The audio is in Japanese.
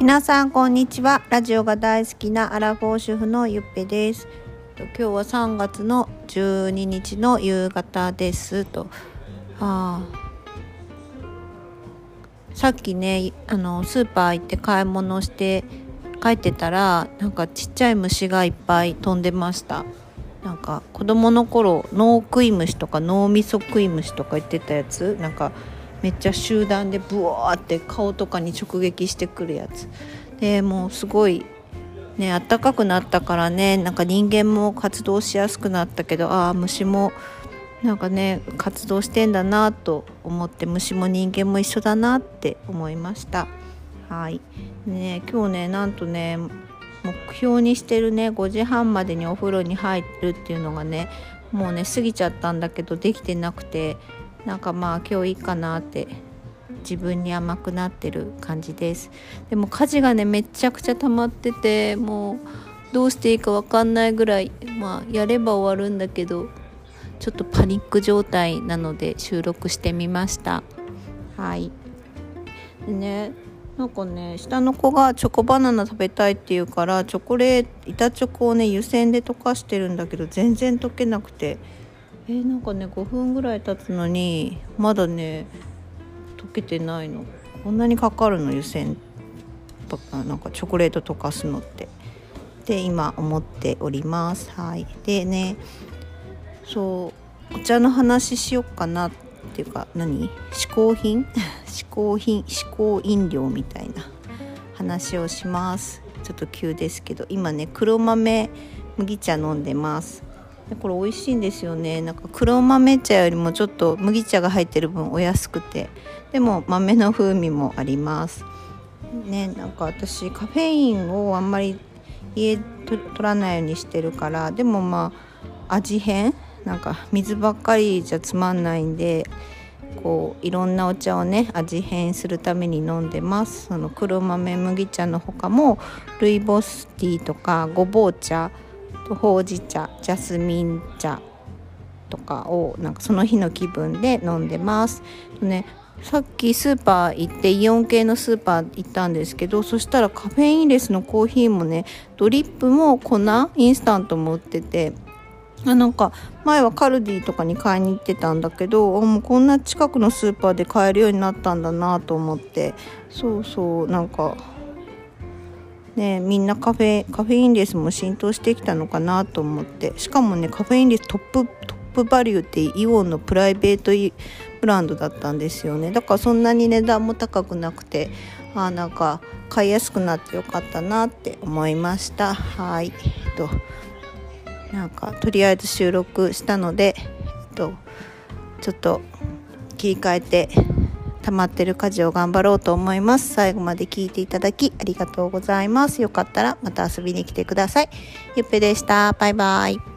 皆さんこんにちは。ラジオが大好きなアラフォー主婦のゆっぺです。今日は3月の12日の夕方です。とあさっきねあのスーパー行って買い物して帰ってたらなんかちっちゃい虫がいっぱい飛んでました。なんか子供の頃脳食い虫とか脳みそ食い虫とか言ってたやつ。なんかめっちゃ集団でブワーって顔とかに直撃してくるやつ。でもうすごいね暖かくなったからねなんか人間も活動しやすくなったけどああ虫もなんかね活動してんだなと思って虫も人間も一緒だなって思いました。はい。ね今日ねなんとね目標にしてるね5時半までにお風呂に入るっていうのがねもうね過ぎちゃったんだけどできてなくてなんかまあ今日いいかなって自分に甘くなってる感じです。でも家事がねめちゃくちゃ溜まっててもうどうしていいか分かんないぐらいまあやれば終わるんだけどちょっとパニック状態なので収録してみました。はい。でねなんかね下の子がチョコバナナ食べたいって言うからチョコレート板チョコをね湯煎で溶かしてるんだけど全然溶けなくてえー、なんかね5分ぐらい経つのにまだね溶けてないの。こんなにかかるの湯煎とかなんかチョコレート溶かすのって。で今思っております。はい。でねそうお茶の話しよっかなっていうか何？嗜好品？嗜好品嗜好飲料みたいな話をします。ちょっと急ですけど今ね黒豆麦茶飲んでます。でこれ美味しいんですよね。なんか黒豆茶よりもちょっと麦茶が入ってる分お安くて。でも豆の風味もあります。ねなんか私カフェインをあんまり家取らないようにしてるから。でもまあ味変。なんか水ばっかりじゃつまんないんで。こういろんなお茶をね味変するために飲んでます。その黒豆麦茶の他もルイボスティーとかごぼう茶。とほうじ茶ジャスミン茶とかをなんかその日の気分で飲んでます。ねさっきスーパー行ってイオン系のスーパー行ったんですけどそしたらカフェインレスのコーヒーもねドリップも粉インスタントも売っててあなんか前はカルディとかに買いに行ってたんだけどもうこんな近くのスーパーで買えるようになったんだなと思ってそうそうなんかね、みんなカフェカフェインレスも浸透してきたのかなと思って。しかもねカフェインレストップトップバリューってイオンのプライベートブランドだったんですよね。だからそんなに値段も高くなくてあなんか買いやすくなってよかったなって思いました。はい。えっとなんかとりあえず収録したので、えっと、ちょっと切り替えて溜まってる家事を頑張ろうと思います。最後まで聞いていただきありがとうございます。よかったらまた遊びに来てください。ゆっぺでした。バイバイ。